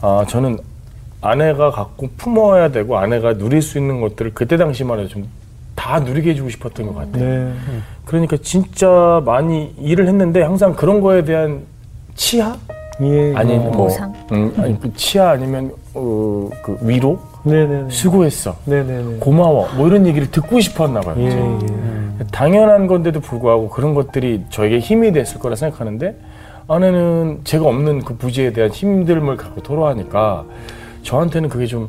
아 저는 아내가 갖고 품어야 되고 아내가 누릴 수 있는 것들을 그때 당시만 해도 좀 다 누리게 해주고 싶었던 것 같아요. 네. 그러니까 진짜 많이 일을 했는데 항상 그런 거에 대한 치하 예. 아니 어. 뭐 보상? 음, 아니 그 치하 아니면 어, 그 위로 네네네. 수고했어 네네네. 고마워 뭐 이런 얘기를 듣고 싶었나 봐요. 예. 예. 당연한 건데도 불구하고 그런 것들이 저에게 힘이 됐을 거라 생각하는데 아내는 제가 없는 그 부지에 대한 힘듦을 갖고 토로하니까 저한테는 그게 좀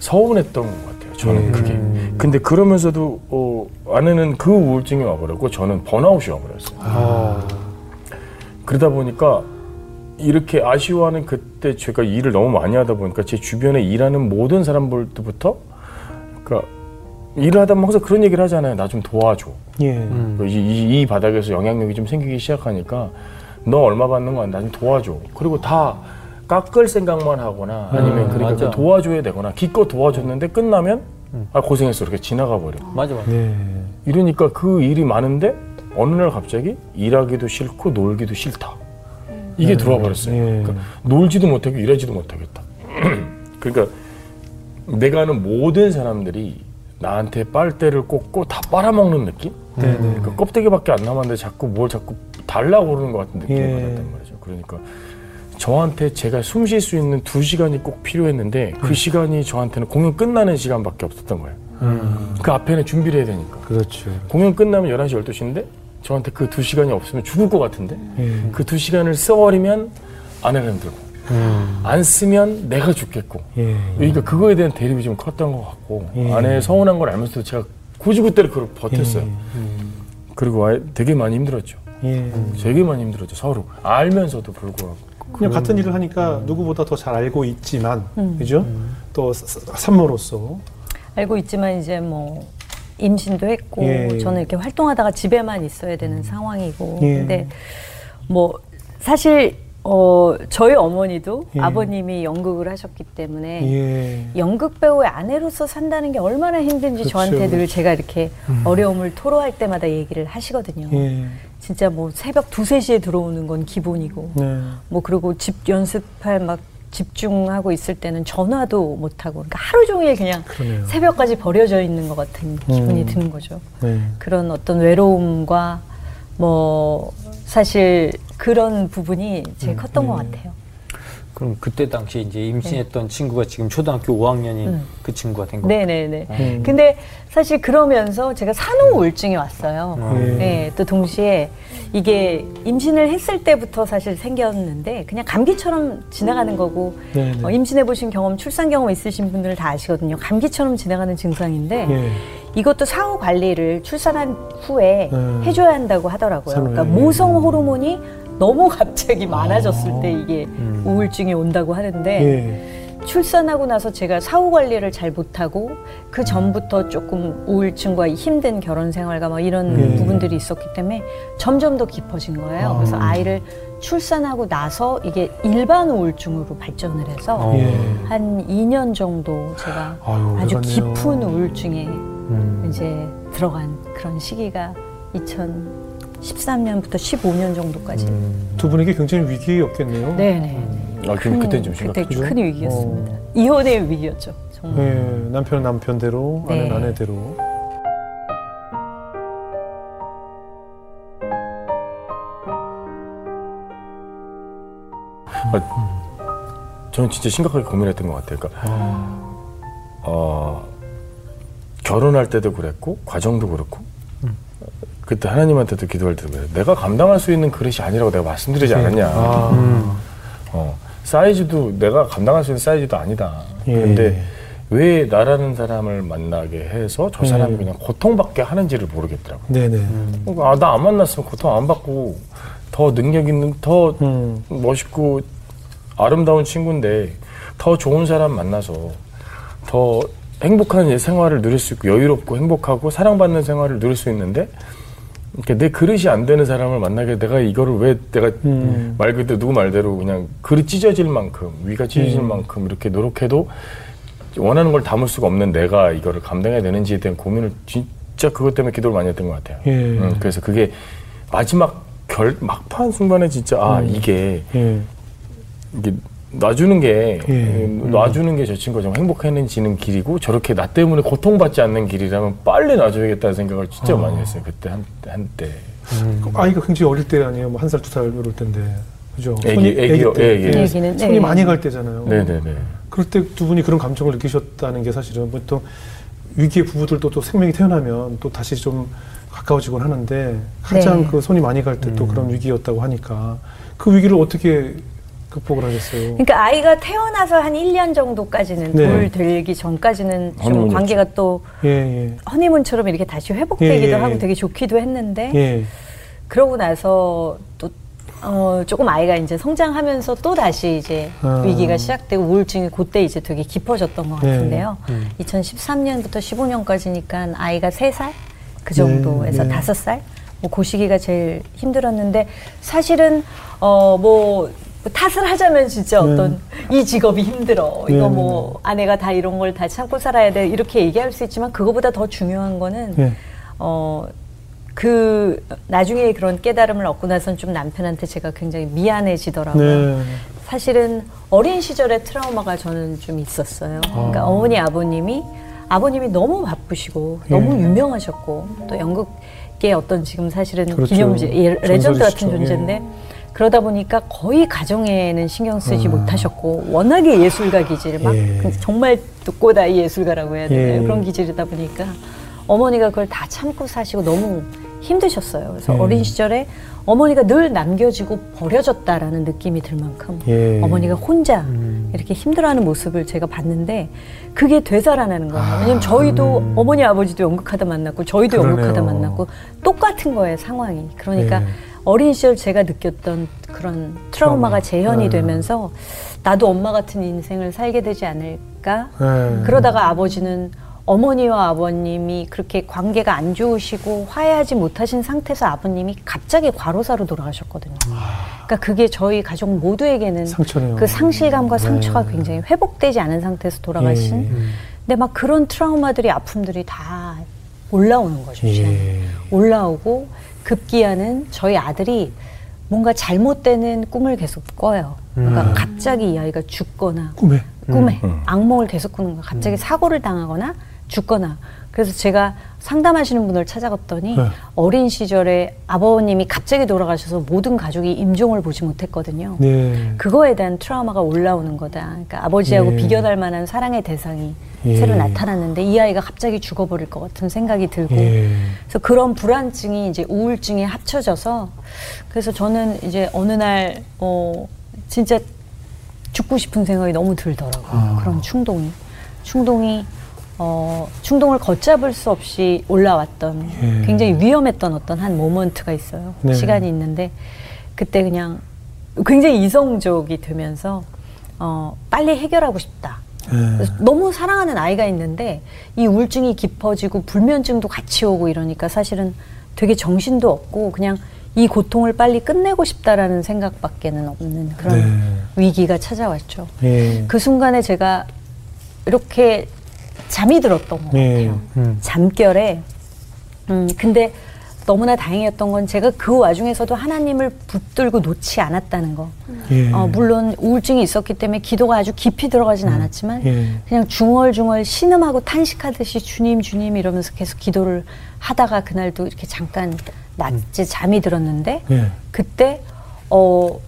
서운했던 것 같아요. 저는 음. 그게. 근데 그러면서도 어, 아내는 그 우울증이 와버렸고 저는 번아웃이 와버렸어요. 아. 그러다 보니까 이렇게 아쉬워하는 그때 제가 일을 너무 많이 하다 보니까 제 주변에 일하는 모든 사람들부터 그러니까 일을 하다 보면 항상 그런 얘기를 하잖아요. 나 좀 도와줘. 예. 이, 이, 이 바닥에서 영향력이 좀 생기기 시작하니까 너 얼마 받는 거야? 나 좀 도와줘. 그리고 다 깎을 생각만 하거나 아니면 그러니까 맞아. 그 도와줘야 되거나 기껏 도와줬는데 끝나면 아 고생했어 이렇게 지나가 버려. 맞아 맞아. 네. 이러니까 그 일이 많은데 어느 날 갑자기 일하기도 싫고 놀기도 싫다. 이게 들어와 버렸어요. 예. 그러니까 놀지도 못하고 일하지도 못하겠다. 그러니까 내가 아는 모든 사람들이 나한테 빨대를 꽂고 다 빨아먹는 느낌? 네 네. 그러니까 껍데기밖에 안 남았는데 자꾸 뭘 자꾸 달라고 그러는 것 같은 느낌을 예. 받았단 말이죠. 그러니까 저한테 제가 숨 쉴 수 있는 두 시간이 꼭 필요했는데 그 시간이 저한테는 공연 끝나는 시간밖에 없었던 거예요. 그 앞에는 준비를 해야 되니까. 그렇죠. 공연 끝나면 11시, 12시인데 저한테 그 두 시간이 없으면 죽을 것 같은데 예. 그두 시간을 써버리면 아내가 힘들고 안 쓰면 내가 죽겠고 예. 그러니까 그거에 대한 대립이 좀 컸던 것 같고 예. 아내의 서운한 걸 알면서도 제가 굳이 그때를 그걸 버텼어요. 예. 그리고 되게 많이 힘들었죠. 예. 되게 많이 힘들었죠. 서로 알면서도 불구하고. 그냥 같은 일을 하니까 누구보다 더 잘 알고 있지만, 그죠? 또 사- 사- 산모로서. 알고 있지만 이제 뭐 임신도 했고 예. 저는 이렇게 활동하다가 집에만 있어야 되는 상황이고 예. 근데 뭐 사실 어 저희 어머니도 예. 아버님이 연극을 하셨기 때문에 예. 연극 배우의 아내로서 산다는 게 얼마나 힘든지 그렇죠, 저한테 늘. 제가 이렇게 어려움을 토로할 때마다 얘기를 하시거든요. 예. 진짜 뭐 새벽 두세 시에 들어오는 건 기본이고 네. 뭐 그리고 집 연습할 막 집중하고 있을 때는 전화도 못 하고 그러니까 하루 종일 그냥 그러네요. 새벽까지 버려져 있는 것 같은 기분이 음. 드는 거죠. 네. 그런 어떤 외로움과 뭐 사실 그런 부분이 제일 음. 컸던 것 같아요. 그럼 그때 당시 이제 임신했던 친구가 지금 초등학교 5학년인 음. 그 친구가 된 거. 네네네. 음. 근데 사실 그러면서 제가 산후 우울증이 왔어요. 음. 네, 또 동시에 이게 임신을 했을 때부터 사실 생겼는데 그냥 감기처럼 지나가는 거고. 어, 임신해 보신 경험, 출산 경험 있으신 분들은 다 아시거든요. 감기처럼 지나가는 증상인데 예. 이것도 사후 관리를 출산한 후에 음. 해줘야 한다고 하더라고요. 그러니까 모성 호르몬이 너무 갑자기 많아졌을 때 이게 음. 우울증이 온다고 하는데 예. 출산하고 나서 제가 사후 관리를 잘 못하고 그 전부터 조금 우울증과 힘든 결혼 생활과 뭐 이런 예. 부분들이 있었기 때문에 점점 더 깊어진 거예요. 아. 그래서 아이를 출산하고 나서 이게 일반 우울증으로 발전을 해서 어. 예. 한 2년 정도 제가 아유, 아주. 깊은 우울증에 음. 이제 들어간 그런 시기가 2013년부터 15년 정도까지. 두 분에게 굉장히 위기였겠네요. 네네. 아, 그럼 그때 좀 그때 심각했죠. 큰 위기였습니다. 이혼의 위기였죠. 정말. 예. 남편은 남편대로, 아내는 네. 아내대로. 저는 진짜 심각하게 고민했던 것 같아요. 그러니까 어, 결혼할 때도 그랬고 과정도 그렇고 그때 하나님한테도 기도할 그래요. 내가 감당할 수 있는 그릇이 아니라고 내가 말씀드리지 않았냐. 아. 어, 사이즈도 내가 감당할 수 있는 사이즈도 아니다. 예. 근데 왜 나라는 사람을 만나게 해서 저 사람이 음. 그냥 고통받게 하는지를 모르겠더라고요. 네네. 아, 나 안 만났으면 고통 안 받고 더 능력 있는, 더 음. 멋있고 아름다운 친구인데 더 좋은 사람 만나서 더 행복한 생활을 누릴 수 있고 여유롭고 행복하고 사랑받는 생활을 누릴 수 있는데 이렇게 내 그릇이 안 되는 사람을 만나게 내가 이거를 왜 내가 음. 말 그대로 누구 말대로 그냥 그릇 찢어질 만큼 위가 찢어질 음. 만큼 이렇게 노력해도 원하는 걸 담을 수가 없는 내가 이거를 감당해야 되는지에 대한 고민을 진짜 그것 때문에 기도를 많이 했던 것 같아요. 예. 음, 그래서 그게 마지막 결 막판 순간에 진짜 아 음. 이게 예. 이게 놔주는 게 예. 음, 놔주는 게 저 친구가 좀 행복해지는 길이고 저렇게 나 때문에 고통받지 않는 길이라면 빨리 놔줘야겠다는 생각을 진짜 아. 많이 했어요 그때 한 한때 그 아이가 굉장히 어릴 때 아니에요? 뭐 한 살, 두살 이럴 때인데. 그죠? 애기, 애기요. 때. 예, 예. 얘기는 손이 네. 많이 갈 때잖아요. 네네네 그럴 때 두 분이 그런 감정을 느끼셨다는 게 사실은 보통 위기의 부부들도 또 생명이 태어나면 또 다시 좀 가까워지곤 하는데 가장 네. 그 손이 많이 갈 때또 그런 위기였다고 하니까 그 위기를 어떻게 극복을 하셨어요? 그러니까 아이가 태어나서 한 1년 정도까지는 네. 돌 들기 전까지는 좀. 관계가 또 예, 예. 허니문처럼 이렇게 다시 회복되기도 예, 예, 하고 예. 되게 좋기도 했는데 예. 그러고 나서 또 어, 조금 아이가 이제 성장하면서 또 다시 이제 아. 위기가 시작되고 우울증이 그때 이제 되게 깊어졌던 것 네. 같은데요. 음. 2013년부터 15년까지니까 아이가 3살 그 정도에서 네, 네. 5살 뭐 그 시기가 제일 힘들었는데 사실은 어 뭐 탓을 하자면 진짜 네. 어떤 이 직업이 힘들어 네, 이거 네, 뭐 아내가 다 이런 걸 다 참고 살아야 돼 이렇게 얘기할 수 있지만 그거보다 더 중요한 거는 예. 어, 그, 나중에 그런 깨달음을 얻고 나선 좀 남편한테 제가 굉장히 미안해지더라고요. 네. 사실은 어린 시절의 트라우마가 저는 좀 있었어요. 그러니까 아. 어머니, 아버님이, 아버님이 너무 바쁘시고, 너무 예. 유명하셨고, 또 연극계 어떤 지금 사실은 그렇죠. 기념지, 예, 레전드 같은. 존재인데, 그러다 보니까 거의 가정에는 신경 쓰지 아. 못하셨고, 워낙에 예술가 기질, 막 예. 그 정말 듣고다 이 예술가라고 해야 되나요? 예. 그런 기질이다 보니까 어머니가 그걸 다 참고 사시고 너무 힘드셨어요. 그래서 예. 어린 시절에 어머니가 늘 남겨지고 버려졌다라는 느낌이 들 만큼 예. 어머니가 혼자 음. 이렇게 힘들어하는 모습을 제가 봤는데 그게 되살아나는 거예요. 아, 왜냐면 저희도 음. 어머니 아버지도 연극하다 만났고 저희도 그러네요. 연극하다 만났고 똑같은 거예요 상황이. 그러니까 예. 어린 시절 제가 느꼈던 그런 트라우마가 트라우마. 재현이 네. 되면서 나도 엄마 같은 인생을 살게 되지 않을까 예. 그러다가 아버지는 어머니와 아버님이 그렇게 관계가 안 좋으시고 화해하지 못하신 상태에서 아버님이 갑자기 과로사로 돌아가셨거든요. 그러니까 그게 저희 가족 모두에게는 상처네요. 그 상실감과 네. 상처가 굉장히 회복되지 않은 상태에서 돌아가신. 예. 근데 막 그런 트라우마들이 아픔들이 다 올라오는 거죠. 예. 올라오고 급기야는 저희 아들이 뭔가 잘못되는 꿈을 계속 꿔요. 그러니까 음. 갑자기 이 아이가 죽거나 꿈에. 꿈에 음. 악몽을 계속 꾸는 거야. 갑자기 사고를 당하거나 죽거나. 그래서 제가 상담하시는 분을 찾아갔더니 네. 어린 시절에 아버님이 갑자기 돌아가셔서 모든 가족이 임종을 보지 못했거든요. 네. 그거에 대한 트라우마가 올라오는 거다. 그러니까 아버지하고 예. 비교할 만한 사랑의 대상이 예. 새로 나타났는데 이 아이가 갑자기 죽어버릴 것 같은 생각이 들고 예. 그래서 그런 불안증이 이제 우울증에 합쳐져서 그래서 저는 이제 어느 날 어, 진짜 죽고 싶은 생각이 너무 들더라고요. 아. 그런 충동이 충동이 어, 충동을 걷잡을 수 없이 올라왔던 예. 굉장히 위험했던 어떤 한 모먼트가 있어요. 네. 시간이 있는데 그때 그냥 굉장히 이성적이 되면서 어, 빨리 해결하고 싶다. 예. 너무 사랑하는 아이가 있는데 이 우울증이 깊어지고 불면증도 같이 오고 이러니까 사실은 되게 정신도 없고 그냥 이 고통을 빨리 끝내고 싶다라는 생각밖에는 없는 그런 네. 위기가 찾아왔죠. 예. 그 순간에 제가 이렇게 잠이 들었던 것 예. 같아요. 음. 잠결에. 음, 근데 너무나 다행이었던 건 제가 그 와중에서도 하나님을 붙들고 놓지 않았다는 거. 예. 어, 물론 우울증이 있었기 때문에 기도가 아주 깊이 들어가진 않았지만 예. 그냥 중얼중얼 신음하고 탄식하듯이 주님 주님 이러면서 계속 기도를 하다가 그날도 이렇게 잠깐 낮에 잠이 들었는데 예. 그때 어,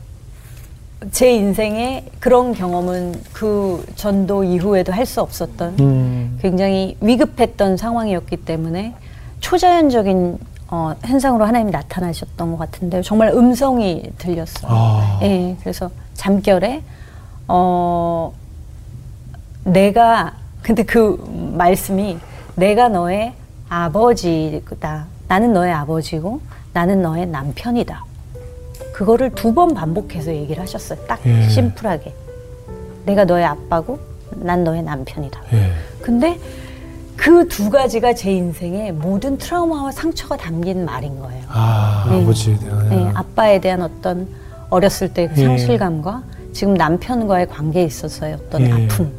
제 인생에 그런 경험은 그 전도 이후에도 할 수 없었던 음. 굉장히 위급했던 상황이었기 때문에 초자연적인 어, 현상으로 하나님이 나타나셨던 것 같은데 정말 음성이 들렸어요. 아. 예, 그래서 잠결에 어 내가 근데 그 말씀이 내가 너의 아버지다. 나는 너의 아버지고 나는 너의 남편이다. 그거를 두 번 반복해서 얘기를 하셨어요. 딱 예. 심플하게. 내가 너의 아빠고 난 너의 남편이다. 예. 근데 그 두 가지가 제 인생의 모든 트라우마와 상처가 담긴 말인 거예요. 아, 네. 아버지에 대한. 네, 아빠에 대한 어떤 어렸을 때그 예. 상실감과 지금 남편과의 관계에 있어서의 어떤 예. 아픔.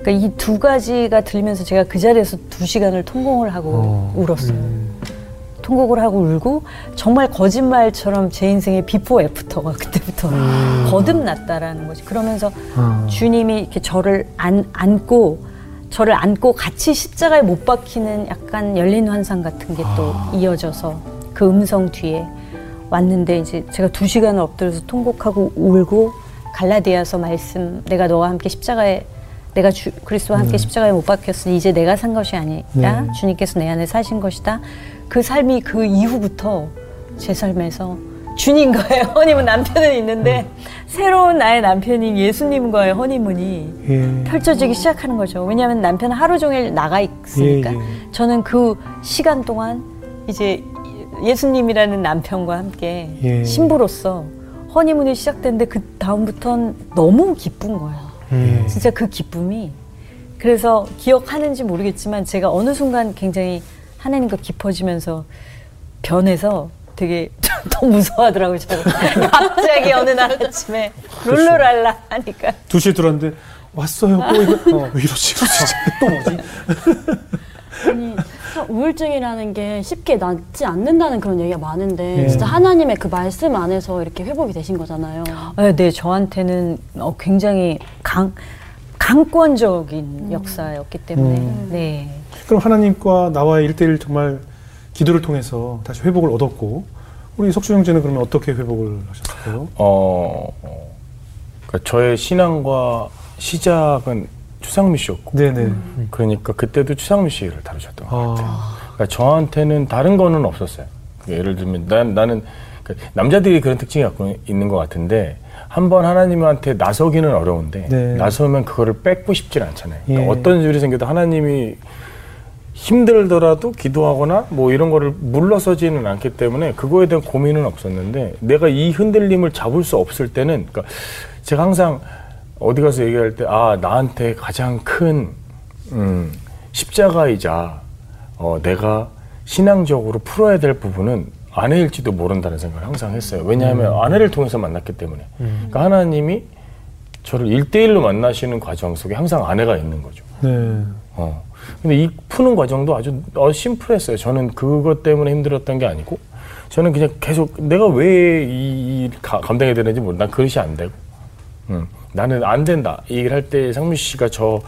그러니까 이 두 가지가 들면서 제가 그 자리에서 두 시간을 통곡을 하고 어. 울었어요. 통곡을 하고 울고 정말 거짓말처럼 제 인생의 비포 애프터가 그때부터 거듭났다라는 거지. 그러면서 아. 주님이 이렇게 저를 안, 안고 저를 안고 같이 십자가에 못 박히는 약간 열린 환상 같은 게또 이어져서 그 음성 뒤에 왔는데 이제 제가 두 시간을 엎드려서 통곡하고 울고 갈라디아서 말씀 내가 너와 함께 십자가에 내가 주, 그리스도와 함께 십자가에 못 박혔으니 이제 내가 산 것이 아니라 네. 주님께서 내 안에 사신 것이다. 그 삶이 그 이후부터 제 삶에서 주님과의 허니문 남편은 있는데 새로운 나의 남편인 예수님과의 허니문이 예. 펼쳐지기 시작하는 거죠. 왜냐하면 남편은 하루 종일 나가 있으니까 예, 예. 저는 그 시간 동안 이제 예수님이라는 남편과 함께 예. 신부로서 허니문이 시작됐는데 그 다음부터는 너무 기쁜 거예요. 예. 진짜 그 기쁨이 그래서 기억하는지 모르겠지만 제가 어느 순간 굉장히 하나님과 깊어지면서 변해서 되게 더 무서워하더라고요. 갑자기 어느 날 아침에 룰루랄라 하니까 두 시에 들어왔는데 왔어요. 또 이거 왜 이러지? 또 뭐지? 아니, 참 우울증이라는 게 쉽게 낫지 않는다는 그런 얘기가 많은데 예. 진짜 하나님의 그 말씀 안에서 이렇게 회복이 되신 거잖아요. 네, 네, 저한테는 어, 굉장히 강 강권적인 역사였기 때문에 음. 네. 그럼 하나님과 나와의 일대일 정말 기도를 통해서 다시 회복을 얻었고 우리 석주 형제는 그러면 어떻게 회복을 하셨을까요? 어, 어, 그러니까 저의 신앙과 시작은 추상미 씨였고, 네네. 그러니까 그때도 추상미 씨를 다루셨던 것 같아요. 아, 그러니까 저한테는 다른 거는 없었어요. 예를 들면 난, 나는 그러니까 남자들이 그런 특징이 갖고 있는 것 같은데 한번 하나님한테 나서기는 어려운데 네. 나서면 그거를 뺏고 싶진 않잖아요. 그러니까 예. 어떤 일이 생겨도 하나님이 힘들더라도 기도하거나 뭐 이런 거를 물러서지는 않기 때문에 그거에 대한 고민은 없었는데 내가 이 흔들림을 잡을 수 없을 때는 그러니까 제가 항상 어디 가서 얘기할 때 아 나한테 가장 큰 음, 십자가이자 어, 내가 신앙적으로 풀어야 될 부분은 아내일지도 모른다는 생각을 항상 했어요. 왜냐하면 아내를 통해서 만났기 때문에. 그러니까 하나님이 저를 일대일로 만나시는 과정 속에 항상 아내가 있는 거죠. 네. 어. 근데 이 푸는 과정도 아주 어, 심플했어요. 저는 그것 때문에 힘들었던 게 아니고, 저는 그냥 계속 내가 왜이 감당해야 되는지 모르. 난 그릇이 안 되고, 음, 나는 안 된다. 이 얘기를 할 때 상민 씨가 저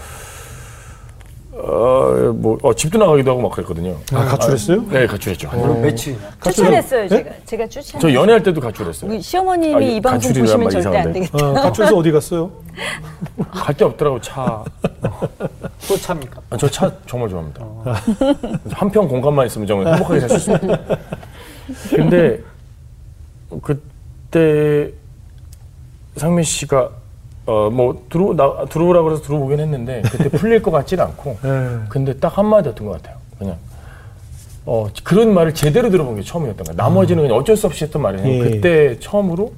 어, 뭐, 어, 집도 나가기도 하고 막 그랬거든요. 아, 가출했어요? 네, 가출했죠. 그럼 며칠이나? 추천했어요, 네? 제가. 제가 추천. 저 연애할 때도 가출했어요. 우리 시어머님이 아니, 이 방송 보시면 말 절대 안 이상한데. 되겠다. 어, 가출해서 어디 갔어요? 갈 데 없더라고, 차. 또 찹니까? 아, 저 차 정말 좋아합니다. 한 평 공간만 있으면 정말 행복하게 살 수 있습니다. 근데 그때 상민 씨가 어 뭐 들어 나 들어오라 그래서 들어오긴 했는데 그때 풀릴 것 같지는 않고 네. 근데 딱 한마디였던 것 같아요. 그냥 어 그런 말을 제대로 들어본 게 처음이었던 거예요. 나머지는 그냥 어쩔 수 없이 했던 말이에요. 예. 그때 처음으로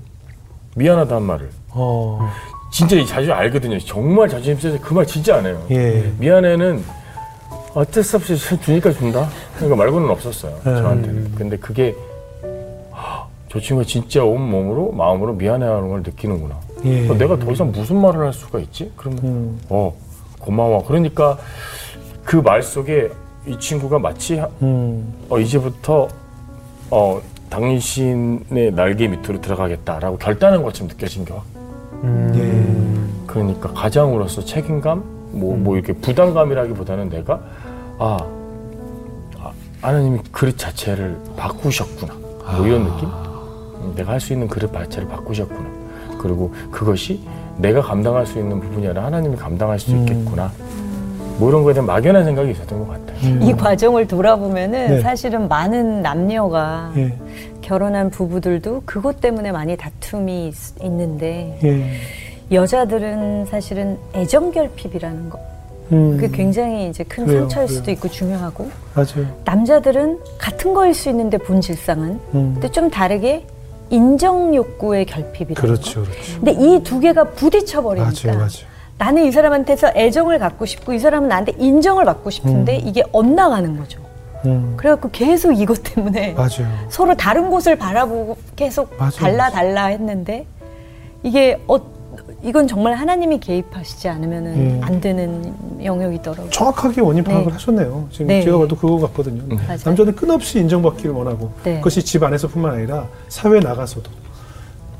미안하다는 말을 어, 진짜 자주 알거든요. 정말 자존심 세서 그 말 진짜 안 해요. 예. 미안해는 어쩔 수 없이 주니까 준다. 그러니까 말고는 없었어요. 네. 저한테는. 근데 그게 하, 저 친구가 진짜 온 몸으로 마음으로 미안해하는 걸 느끼는구나. 예. 어, 내가 더 이상 무슨 말을 할 수가 있지? 그러면 음. 어 고마워. 그러니까 그 말 속에 이 친구가 마치 하- 음, 어, 이제부터 어 당신의 날개 밑으로 들어가겠다라고 결단한 것처럼 느껴진 게 확. 예. 그러니까 가장으로서 책임감, 뭐, 뭐 이렇게 부담감이라기보다는 내가 아, 아 하나님이 그릇 자체를 바꾸셨구나. 뭐 이런 느낌? 음, 내가 할 수 있는 그릇 자체를 바꾸셨구나. 그리고 그것이 내가 감당할 수 있는 부분이 아니라 하나님이 감당할 수 있겠구나. 뭐 이런 거에 대한 막연한 생각이 있었던 것 같아요. 이 과정을 돌아보면은 네. 사실은 많은 남녀가 예. 결혼한 부부들도 그것 때문에 많이 다툼이 있- 있는데 예. 여자들은 사실은 애정 결핍이라는 거 음, 그게 굉장히 이제 큰 그래요, 상처일 그래요. 수도 있고 중요하고 맞아요. 남자들은 같은 거일 수 있는데 본질상은 음, 근데 좀 다르게 인정 욕구의 결핍이라는 거. 그렇죠, 그렇죠. 근데 이 두 개가 부딪혀 버리니까 맞아요, 맞아요. 나는 이 사람한테서 애정을 갖고 싶고 이 사람은 나한테 인정을 받고 싶은데 이게 엇나가는 거죠. 음, 그래갖고 계속 이것 때문에 맞아요. 서로 다른 곳을 바라보고 계속 맞아요, 달라 맞아요. 달라 했는데 이게 어, 이건 정말 하나님이 개입하시지 않으면은 음. 안 되는 영역이더라고요. 정확하게 원인 파악을 네. 하셨네요. 지금 네. 제가 봐도 그거 같거든요. 맞아요. 남자는 끝없이 인정받기를 원하고 네. 그것이 집 안에서뿐만 아니라 사회에 나가서도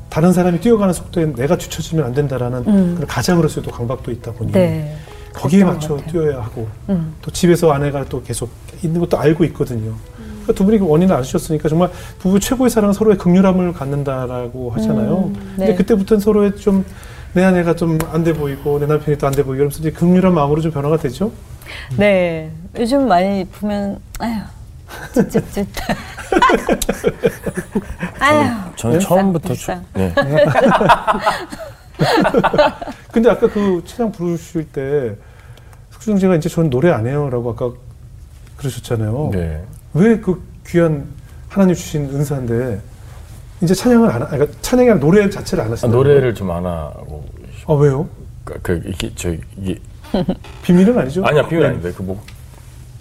다른 사람이 뛰어가는 속도에 내가 뒤처지면 안 된다라는 음. 그런 가장으로서의 또 강박도 있다 보니 네. 거기에 그랬던 맞춰. 뛰어야 하고 음. 또 집에서 아내가 또 계속 있는 것도 알고 있거든요. 그러니까 두 분이 그 원인을 아셨으니까 정말 부부 최고의 사랑은 서로의 극률함을 갖는다라고 하잖아요. 음, 근데 네. 그때부터는 서로의 좀 내 아내가 좀 안 돼 보이고 내 남편이 또 안 돼 보이고 이러면서 이제 극률한 마음으로 좀 변화가 되죠. 네. 요즘 많이 보면 아휴 찝찝찝. 아휴. 저는 처음부터 불쌍. 주- 네. 근데 아까 그 찬양 부르실 때 석준 씨가 이제 저는 노래 안 해요라고 아까 그러셨잖아요. 네. 왜 그 귀한 하나님 주신 은사인데 이제 찬양을 안 하, 그러니까 찬양이 아니라 노래 자체를 안 아, 하시나요? 노래를 좀 안 하고 아 왜요? 그, 그 이게 저 이게 비밀은 아니죠? 아니야 비밀 네. 아닌데 그 뭐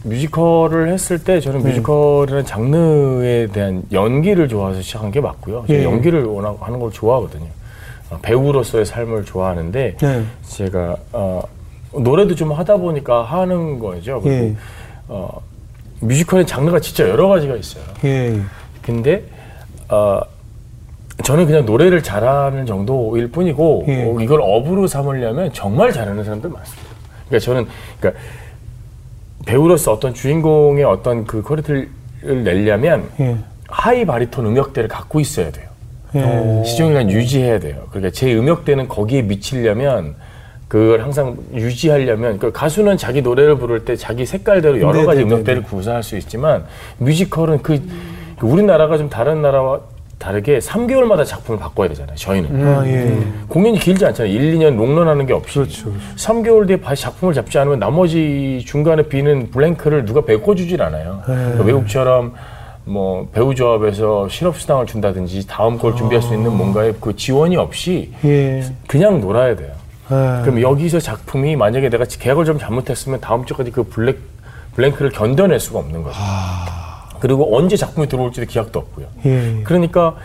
뮤지컬을 했을 때 저는 네. 뮤지컬이라는 장르에 대한 연기를 좋아해서 시작한 게 맞고요. 예. 연기를 워낙 하는 걸 좋아하거든요. 어, 배우로서의 삶을 좋아하는데 네. 제가 어, 노래도 좀 하다 보니까 하는 거죠. 그리고 예. 어, 뮤지컬의 장르가 진짜 여러 가지가 있어요. 예. 근데 어, 저는 그냥 노래를 잘하는 정도일 뿐이고 예. 어, 이걸 업으로 삼으려면 정말 잘하는 사람들 많습니다. 그러니까 저는 그러니까 배우로서 어떤 주인공의 어떤 그 quality를 내려면 예. high 바리톤 음역대를 갖고 있어야 돼요. 예. 시종일관 유지해야 돼요. 그러니까 제 음역대는 거기에 미치려면 그걸 항상 유지하려면 그 가수는 자기 노래를 부를 때 자기 색깔대로 여러 네, 가지 네, 네, 음역대를 구사할 수 있지만 뮤지컬은 그, 그 우리나라가 좀 다른 나라와 다르게 3개월마다 작품을 바꿔야 되잖아요. 저희는 아 예. 공연이 길지 않잖아요. 1, 2년 롱런하는 게 없이 그렇죠. 그렇죠. 3개월 뒤에 다시 작품을 잡지 않으면 나머지 중간에 비는 블랭크를 누가 메꿔주질 않아요. 네. 그러니까 외국처럼 뭐 배우 조합에서 실업수당을 준다든지 다음 걸 준비할 수 있는 뭔가의 그 지원이 없이 예. 그냥 놀아야 돼요. 아. 그럼 여기서 작품이 만약에 내가 계약을 좀 잘못했으면 다음 주까지 그 블랙 블랭크를 견뎌낼 수가 없는 거죠. 그리고 언제 작품이 들어올지도 기약도 없고요. 예. 그러니까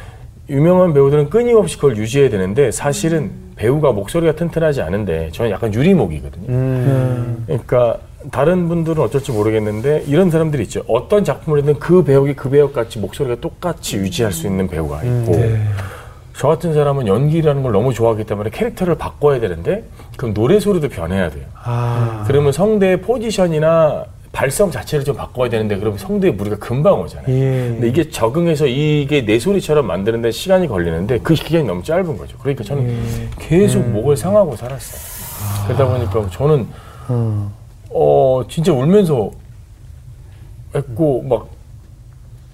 유명한 배우들은 끊임없이 그걸 유지해야 되는데 사실은 배우가 목소리가 튼튼하지 않은데 저는 약간 유리목이거든요. 음. 그러니까 다른 분들은 어쩔지 모르겠는데 이런 사람들이 있죠. 어떤 작품을 했든 그 배우기 그 배우 같이 목소리가 똑같이 유지할 수 있는 배우가 있고 네. 저 같은 사람은 연기라는 걸 너무 좋아하기 때문에 캐릭터를 바꿔야 되는데 그럼 노래 소리도 변해야 돼요. 아. 그러면 성대의 포지션이나 발성 자체를 좀 바꿔야 되는데 그러면 성대에 무리가 금방 오잖아요. 예. 근데 이게 적응해서 이게 내 소리처럼 만드는데 시간이 걸리는데 그 기간이 너무 짧은 거죠. 그러니까 저는 예. 계속 음. 목을 상하고 살았어요. 그러다 보니까 저는 어. 어 진짜 울면서 했고 막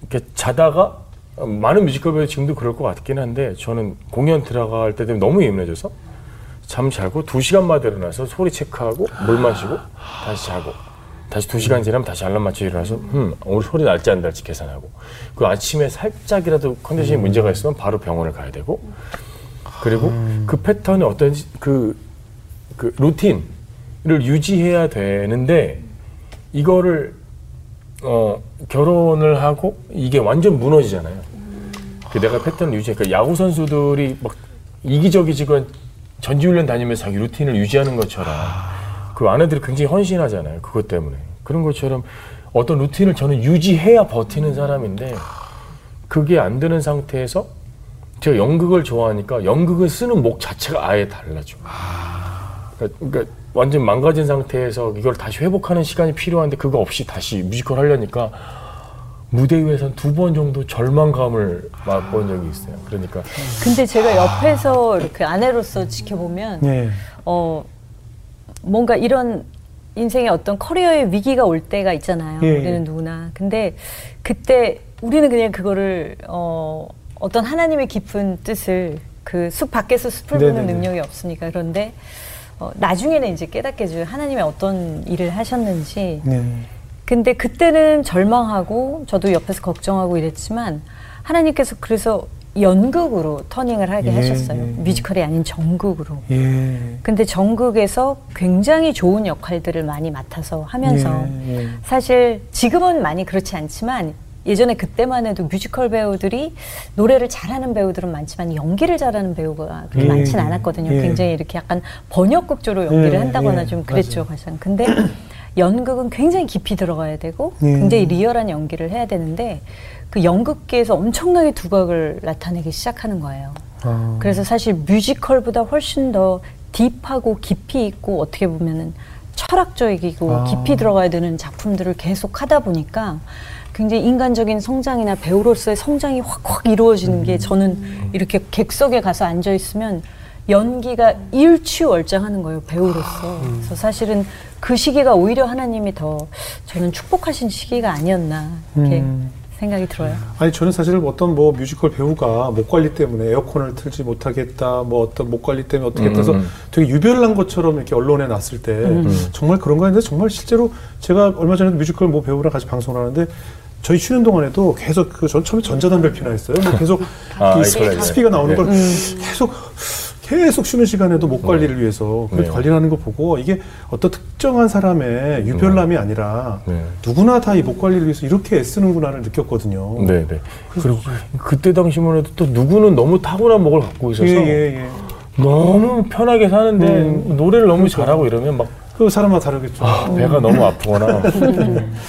이렇게 자다가 많은 뮤지컬 배우 지금도 그럴 것 같긴 한데 저는 공연 들어갈 때 되면 너무 예민해져서 잠 자고 두 시간마다 일어나서 소리 체크하고 물 마시고 다시 자고 다시 두 시간 지나면 다시 알람 맞춰 일어나서 음 오늘 소리 날지 안 날지 계산하고 그 아침에 살짝이라도 컨디션이 문제가 있으면 바로 병원을 가야 되고 그리고 그 패턴이 어떤 그, 그 루틴을 유지해야 되는데 이거를 어 결혼을 하고 이게 완전 무너지잖아요. 그 내가 패턴을 유지해. 그 야구 선수들이 막 이기적이지건 전지훈련 다니면서 자기 루틴을 유지하는 것처럼 그 아내들이 굉장히 헌신하잖아요. 그것 때문에 그런 것처럼 어떤 루틴을 저는 유지해야 버티는 사람인데 그게 안 되는 상태에서 제가 연극을 좋아하니까 연극을 쓰는 목 자체가 아예 달라져. 그러니까, 그러니까 완전 망가진 상태에서 이걸 다시 회복하는 시간이 필요한데 그거 없이 다시 뮤지컬 하려니까 무대 위에서 두번 정도 절망감을 맛본 적이 있어요. 그러니까 근데 제가 옆에서 이렇게 아내로서 지켜보면 예. 어 뭔가 이런 인생의 어떤 커리어의 위기가 올 때가 있잖아요. 예, 우리는 예. 누구나. 근데 그때 우리는 그냥 그거를 어 어떤 하나님의 깊은 뜻을 그 숲 밖에서 숲을 보는. 능력이 없으니까 그런데 어, 나중에는 이제 깨닫게 해줘요. 하나님의 어떤 일을 하셨는지. 네. 근데 그때는 절망하고 저도 옆에서 걱정하고 이랬지만 하나님께서 그래서 연극으로 터닝을 하게 예, 하셨어요. 예, 예. 뮤지컬이 아닌 정극으로. 예. 근데 정극에서 굉장히 좋은 역할들을 많이 맡아서 하면서 예, 예. 사실 지금은 많이 그렇지 않지만 예전에 그때만 해도 뮤지컬 배우들이 노래를 잘하는 배우들은 많지만 연기를 잘하는 배우가 그렇게 예, 많진 예. 않았거든요. 예. 굉장히 이렇게 약간 번역극조로 연기를 예, 한다거나 예, 좀 그랬죠. 가장. 근데 연극은 굉장히 깊이 들어가야 되고 예. 굉장히 리얼한 연기를 해야 되는데 그 연극계에서 엄청나게 두각을 나타내기 시작하는 거예요. 아. 그래서 사실 뮤지컬보다 훨씬 더 deep하고 깊이 있고 어떻게 보면은 철학적이고 아. 깊이 들어가야 되는 작품들을 계속 하다 보니까 굉장히 인간적인 성장이나 배우로서의 성장이 확확 이루어지는 음. 게 저는 이렇게 객석에 가서 앉아 있으면 연기가 일취월장하는 거예요 배우로서. 그래서 사실은 그 시기가 오히려 하나님이 더 저는 축복하신 시기가 아니었나 이렇게 음. 생각이 들어요. 아니 저는 사실 어떤 뭐 뮤지컬 배우가 목 관리 때문에 에어컨을 틀지 못하겠다, 뭐 어떤 목 관리 때문에 어떻게 음, 해서 음. 되게 유별난 것처럼 이렇게 언론에 났을 때 음. 정말 그런가 했는데 정말 실제로 제가 얼마 전에 뮤지컬 뭐 배우랑 같이 방송을 하는데 저희 쉬는 동안에도 계속 그 전 처음에 전자담배를 피나 했어요. 뭐 계속 아, 이 아이스크림. 습기가 나오는 네. 걸 계속 계속 쉬는 시간에도 목 관리를 위해서 그렇게 네. 관리하는 거 보고 이게 어떤 특정한 사람의 유별남이 아니라 네. 누구나 다 이 목 관리를 위해서 이렇게 애쓰는구나를 느꼈거든요. 네, 네. 그리고 그때 당시만 해도 또 누구는 너무 타고난 목을 갖고 있어서 예, 예, 예. 너무 편하게 사는데 음. 노래를 너무 잘하고 이러면 막 그 사람마다 다르겠죠. 아, 배가 너무 아프거나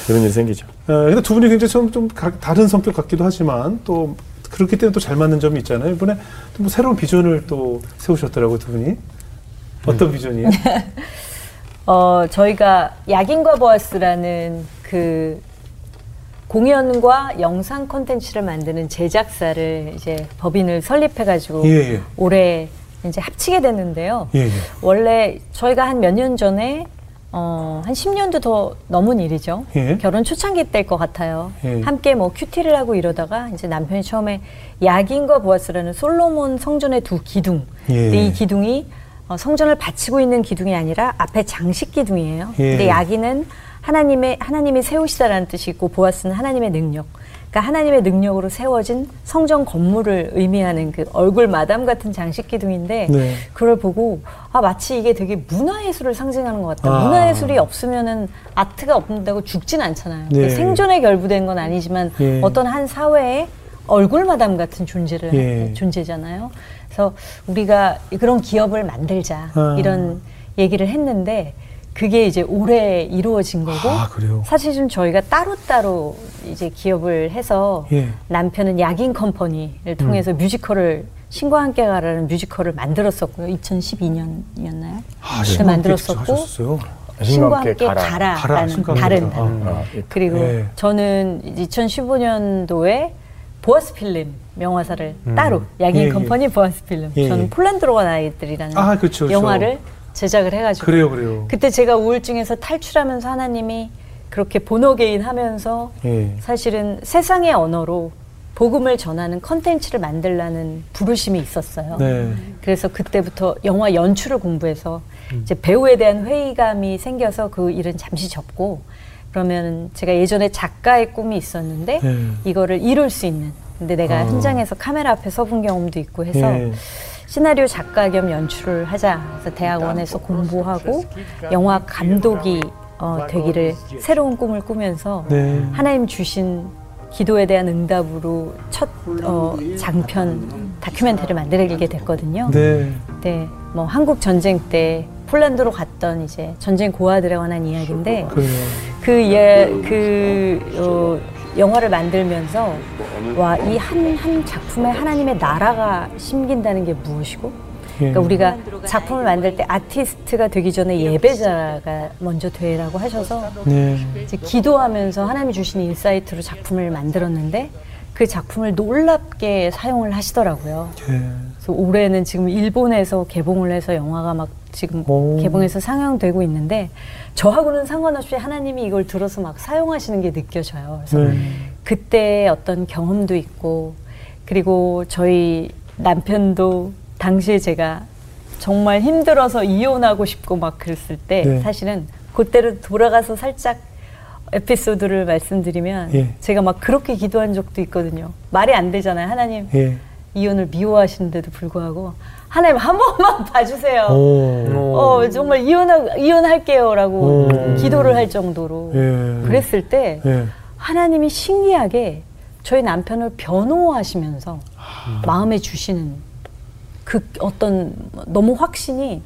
그런 일이 생기죠. 어, 근데 두 분이 굉장히 좀, 좀 가- 다른 성격 같기도 하지만 또 그렇기 때문에 또 잘 맞는 점이 있잖아요. 이번에 또 뭐 새로운 비전을 또 세우셨더라고요, 두 분이. 어떤 비전이에요? 어, 저희가 약인과 보아스라는 그 공연과 영상 콘텐츠를 만드는 제작사를 이제 법인을 설립해가지고 예, 예. 올해 이제 합치게 됐는데요. 예, 예. 원래 저희가 한 몇 년 전에 어, 한 10년도 더 넘은 일이죠. 예. 결혼 초창기 때일 것 같아요. 예. 함께 뭐 큐티를 하고 이러다가 이제 남편이 처음에 약인과 보아스라는 솔로몬 성전의 두 기둥. 예. 근데 이 기둥이 어, 성전을 바치고 있는 기둥이 아니라 앞에 장식 기둥이에요. 예. 근데 약인은 하나님의 하나님이 세우시다라는 뜻이 있고 보아스는 하나님의 능력. 그러니까 하나님의 능력으로 세워진 성전 건물을 의미하는 그 얼굴 마담 같은 장식 기둥인데 네. 그걸 보고 아 마치 이게 되게 문화 예술을 상징하는 것 같다. 아. 문화 예술이 없으면은 아트가 없는다고 죽진 않잖아요. 네. 생존에 결부된 건 아니지만 예. 어떤 한 사회의 얼굴 마담 같은 존재를 예. 존재잖아요. 그래서 우리가 그런 기업을 만들자 아. 이런 얘기를 했는데 그게 이제 올해 이루어진 거고 아, 그래요? 사실 좀 저희가 따로따로 이제 기업을 해서 예. 남편은 약인 컴퍼니를 통해서 뮤지컬을 신과 함께 가라는 뮤지컬을 만들었었고요. 2012년이었나요? 아, 네, 신과 함께 만들었었고 하셨어요? 신과 함께 가라. 가라. 가라, 라는 신과 함께 다른 가라. 단어. 아, 예. 그리고 예. 저는 2015년도에 보아스 필름 영화사를 따로 약인 예, 예. company 보아스 필름 예, 저는 예. 폴란드로 간 아이들이라는 아, 그쵸. 영화를 제작을 해가지고 그래요, 그래요. 그때 제가 우울증에서 탈출하면서 하나님이 그렇게 born again 하면서 예. 사실은 세상의 언어로 복음을 전하는 컨텐츠를 만들라는 부르심이 있었어요. 네. 그래서 그때부터 영화 연출을 공부해서 이제 배우에 대한 회의감이 생겨서 그 일은 잠시 접고 그러면 제가 예전에 작가의 꿈이 있었는데 네. 이거를 이룰 수 있는 근데 내가 아. 현장에서 카메라 앞에 서본 경험도 있고 해서 예. 시나리오 작가 겸 연출을 하자. 그래서 대학원에서 공부하고 영화 감독이 어, 되기를 새로운 꿈을 꾸면서 네. 하나님 주신 기도에 대한 응답으로 첫 어, 장편 다큐멘터리를 만들게 됐거든요. 네. 네, 뭐 한국 전쟁 때 폴란드로 갔던 이제 전쟁 고아들에 관한 이야기인데 그래요. 그, 예, 그, 어, 영화를 만들면서, 와, 이 한, 한 작품에 하나님의 나라가 심긴다는 게 무엇이고, 예. 그러니까 우리가 작품을 만들 때 아티스트가 되기 전에 예배자가 먼저 되라고 하셔서, 네. 이제 기도하면서 하나님이 주신 insight로 작품을 만들었는데, 그 작품을 놀랍게 사용을 하시더라고요. 예. 그래서 올해는 지금 일본에서 개봉을 해서 영화가 막 지금 오. 개봉해서 상영되고 있는데 저하고는 상관없이 하나님이 이걸 들어서 막 사용하시는 게 느껴져요. 그래서 네. 그때 어떤 경험도 있고 그리고 저희 남편도 당시에 제가 정말 힘들어서 이혼하고 싶고 막 그랬을 때 네. 사실은 그때로 돌아가서 살짝 에피소드를 말씀드리면 예. 제가 막 그렇게 기도한 적도 있거든요. 말이 안 되잖아요. 하나님 예. 이혼을 미워하시는데도 불구하고 하나님 한 번만 봐주세요. 오. 어 정말 이혼하, 이혼할게요라고 오. 기도를 할 정도로 예. 그랬을 때 예. 하나님이 신기하게 저희 남편을 변호하시면서 마음에 주시는 그 어떤 너무 확신이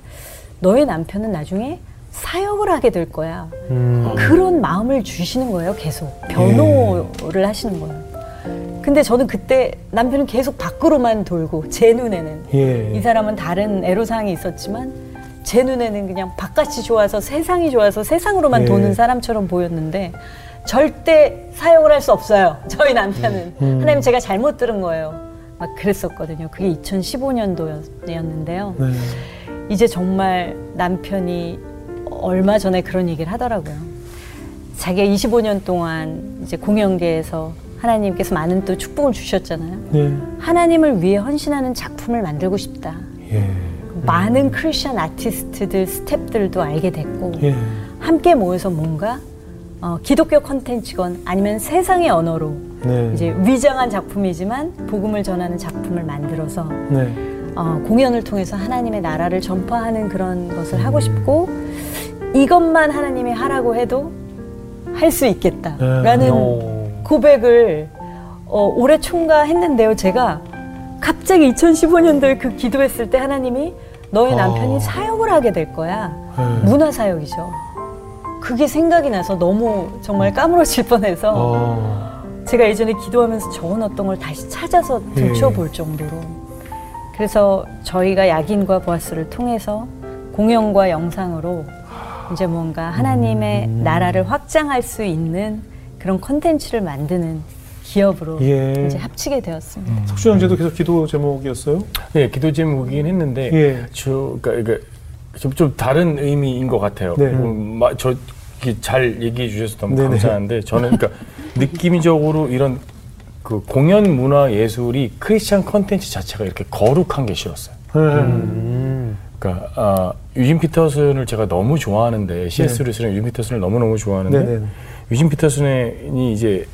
너의 남편은 나중에 사역을 하게 될 거야. 그런 마음을 주시는 거예요, 계속. 변호를 하시는 거예요. 근데 저는 그때 남편은 계속 밖으로만 돌고, 제 눈에는. 예. 이 사람은 다른 애로사항이 있었지만, 제 눈에는 그냥 바깥이 좋아서 세상이 좋아서 세상으로만 예. 도는 사람처럼 보였는데, 절대 사역을 할 수 없어요. 저희 남편은. 음. 하나님 제가 잘못 들은 거예요. 막 그랬었거든요. 그게 2015년도였는데요. 네. 이제 정말 남편이 얼마 전에 그런 얘기를 하더라고요. 자기가 25년 동안 이제 공연계에서 하나님께서 많은 또 축복을 주셨잖아요. 예. 하나님을 위해 헌신하는 작품을 만들고 싶다. 예. 많은 크리스천 아티스트들, 스탭들도 알게 됐고 예. 함께 모여서 뭔가 어, 기독교 컨텐츠건 아니면 세상의 언어로 네. 이제 위장한 작품이지만 복음을 전하는 작품을 만들어서 네. 어, 공연을 통해서 하나님의 나라를 전파하는 그런 것을 하고 싶고 이것만 하나님이 하라고 해도 할 수 있겠다라는 어. 고백을 어, 올해 총괄했는데요. 제가 갑자기 2015년도에 그 기도했을 때 하나님이 너의 어. 남편이 사역을 하게 될 거야. 네. 문화 사역이죠. 그게 생각이 나서 너무 정말 까무러질 뻔해서 어. 제가 예전에 기도하면서 적어놨던 걸 다시 찾아서 예. 들춰볼 정도로 그래서 저희가 약인과 보아스를 통해서 공연과 영상으로 이제 뭔가 하나님의 음. 나라를 확장할 수 있는 그런 컨텐츠를 만드는 기업으로 예. 이제 합치게 되었습니다. 석주 형제도 계속 기도 제목이었어요? 네, 기도 제목이긴 했는데 예. 저 그러니까 좀, 좀 다른 의미인 것 같아요. 네. 음, 마- 저 잘 얘기해 주셔서 너무 네네. 감사한데 저는 그러니까 느낌적으로 이런 그 공연 문화 예술이 크리스찬 컨텐츠 자체가 이렇게 거룩한 게 싫었어요. 네. 음. 그러니까 아, 유진 피터슨을 제가 너무 좋아하는데 C.S. 루이스랑 유진 피터슨을 너무 너무 좋아하는데 네네. 유진 피터슨이 이제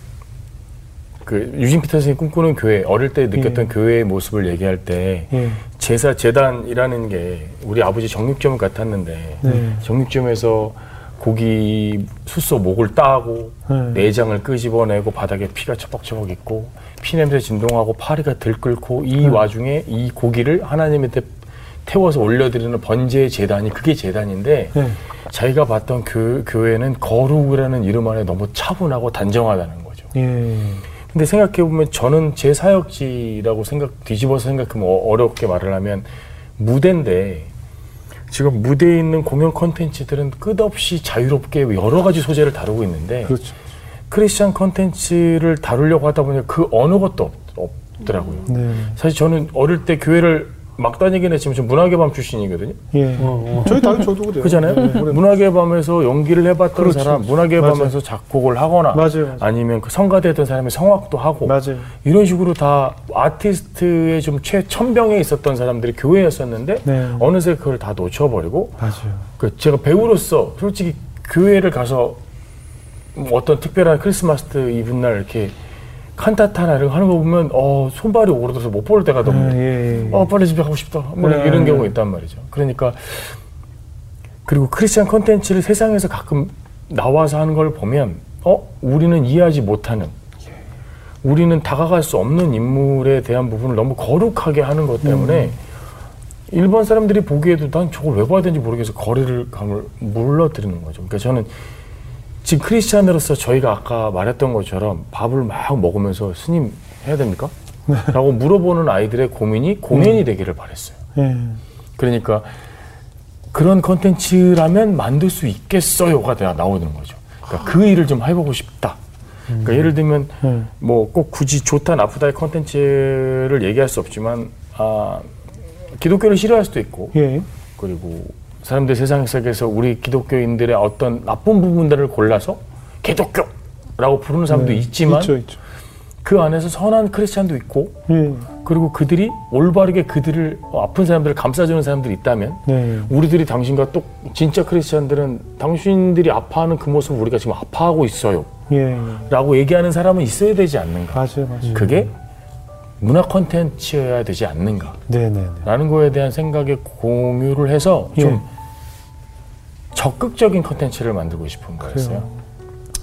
그 유진 피터슨이 꿈꾸는 교회 어릴 때 느꼈던 예. 교회의 모습을 얘기할 때 예. 제사 제단이라는 게 우리 아버지 정육점 같았는데 네. 정육점에서 고기 숫소 목을 따고 네. 내장을 끄집어내고 바닥에 피가 처벅처벅 있고 피냄새 진동하고 파리가 들끓고 이 네. 와중에 이 고기를 하나님한테 태워서 올려드리는 번제의 재단이 그게 재단인데 네. 자기가 봤던 교, 교회는 거룩이라는 이름 안에 너무 차분하고 단정하다는 거죠. 예. 근데 생각해 보면 저는 제 사역지라고 생각, 뒤집어서 생각하면 어- 어렵게 말을 하면 무대인데 지금 무대에 있는 공연 컨텐츠들은 끝없이 자유롭게 여러 가지 소재를 다루고 있는데 그렇죠. 크리스찬 컨텐츠를 다루려고 하다 보니 그 어느 것도 없, 없더라고요. 네. 사실 저는 어릴 때 교회를 막 다니긴 했지만 지금 문학의 밤 출신이거든요. 예. 저희 다 저도 그래요. 그잖아요. 네, 문학의 밤에서 연기를 해봤던 그렇죠. 사람, 문학의 맞아요. 밤에서 작곡을 하거나 맞아요, 맞아요. 니면그 성가대던 사람이 성악도 하고 맞아요. 이런 식으로 다 아티스트의 좀 최천병에 있었던 사람들이 교회였었는데 네. 어느새 그걸 다 놓쳐버리고 맞아요. 그 제가 배우로서 솔직히 교회를 가서 뭐 어떤 특별한 크리스마스 때 이브날 이렇게 칸타타나 이런 거 하는 거 보면 어 손발이 오르어서 못 볼 때가 너무 예, 예, 예. 어 빨리 집에 가고 싶다 뭐 네. 이런 경우가 있단 말이죠 그러니까 그리고 크리스찬 컨텐츠를 세상에서 가끔 나와서 하는 걸 보면 어 우리는 이해하지 못하는 우리는 다가갈 수 없는 인물에 대한 부분을 너무 거룩하게 하는 것 때문에 일반 사람들이 보기에도 난 저걸 왜 봐야 되는지 모르겠어 거리를 감을 물러드리는 거죠. 그러니까 저는 지금 크리스찬으로서 저희가 아까 말했던 것처럼 밥을 막 먹으면서 스님 해야 됩니까? 라고 물어보는 아이들의 고민이 공연이 되기를 바랬어요. 예. 그러니까 그런 컨텐츠라면 만들 수 있겠어요가 나- 나오는 거죠. 그러니까 그 일을 좀 해보고 싶다. 그러니까 예를 들면 음. 뭐꼭 굳이 좋다 나쁘다의 컨텐츠를 얘기할 수 없지만 아 기독교를 싫어할 수도 있고 예. 그리고 사람들 세상 속에서 우리 기독교인들의 어떤 나쁜 부분들을 골라서 기독교라고 부르는 사람도 네. 있지만 있죠, 있죠. 그 안에서 선한 크리스찬도 있고 예. 그리고 그들이 올바르게 그들을 어, 아픈 사람들을 감싸주는 사람들이 있다면 네. 우리들이 당신과 또 진짜 크리스찬들은 당신들이 아파하는 그 모습을 우리가 지금 아파하고 있어요 예. 라고 얘기하는 사람은 있어야 되지 않는가 맞아요, 맞아요. 그게 문화 콘텐츠여야 되지 않는가 네네네. 라는 거에 대한 생각에 공유를 해서 좀 예. 적극적인 컨텐츠를 만들고 싶은 거였어요.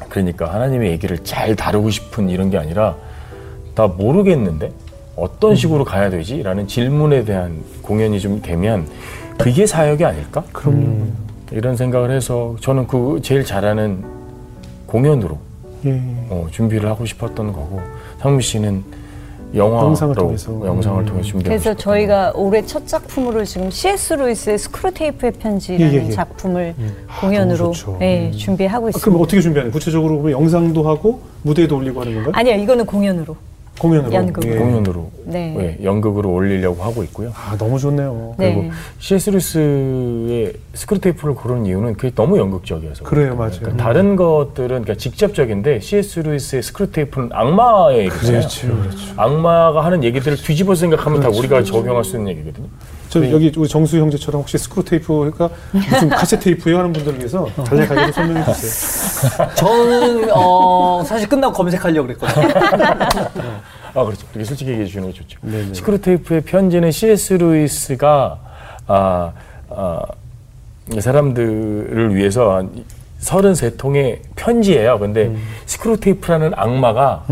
그러니까 하나님의 얘기를 잘 다루고 싶은 이런 게 아니라 나 모르겠는데 어떤 식으로 가야 되지? 라는 질문에 대한 공연이 좀 되면 그게 사역이 아닐까? 그럼요. 이런 생각을 해서 저는 그 제일 잘하는 공연으로 예. 어, 준비를 하고 싶었던 거고 상미 씨는 영화로 영상을 통해서. 영상을 음. 통해서 준비하고 그래서 저희가 올해 첫 작품으로 지금 C.S. 루이스의 스크루테이프의 편지라는 예, 예, 예. 작품을 아, 공연으로 좋죠. 예, 준비하고 아, 있습니다. 그럼 어떻게 준비하는? 구체적으로 영상도 하고 무대에도 올리고 하는 건가요? 아니요, 이거는 공연으로. 공연으로. 연극. 예. 공연으로 네. 예, 연극으로 올리려고 하고 있고요. 아 너무 좋네요. 네. 그리고 C.S. 루이스의 스크루테이프를 고른 이유는 그게 너무 연극적이어서 그래요. 맞아요. 그러니까 다른 것들은 그러니까 직접적인데 C.S. 루이스의 스크루테이프는 악마의 얘기잖아요. 그렇죠, 그렇죠. 악마가 하는 얘기들을 뒤집어 생각하면 다 우리가 적용할 수 있는 얘기거든요. 저 네. 여기 우리 정수 형제처럼 혹시 스크루테이프가 무슨 카세트 테이프예요 하는 분들을 위해서 간략하게 좀 설명해 주세요. 저는 어, 사실 끝나고 검색하려고 그랬거든요. 아 그렇죠. 이렇게 솔직히 얘기해 주시는 거 좋죠. 네네. 스크루테이프의 편지는 C.S. 루이스가 아, 아, 이 사람들을 위해서 한 33통의 편지예요. 근데 음. 스크루테이프라는 악마가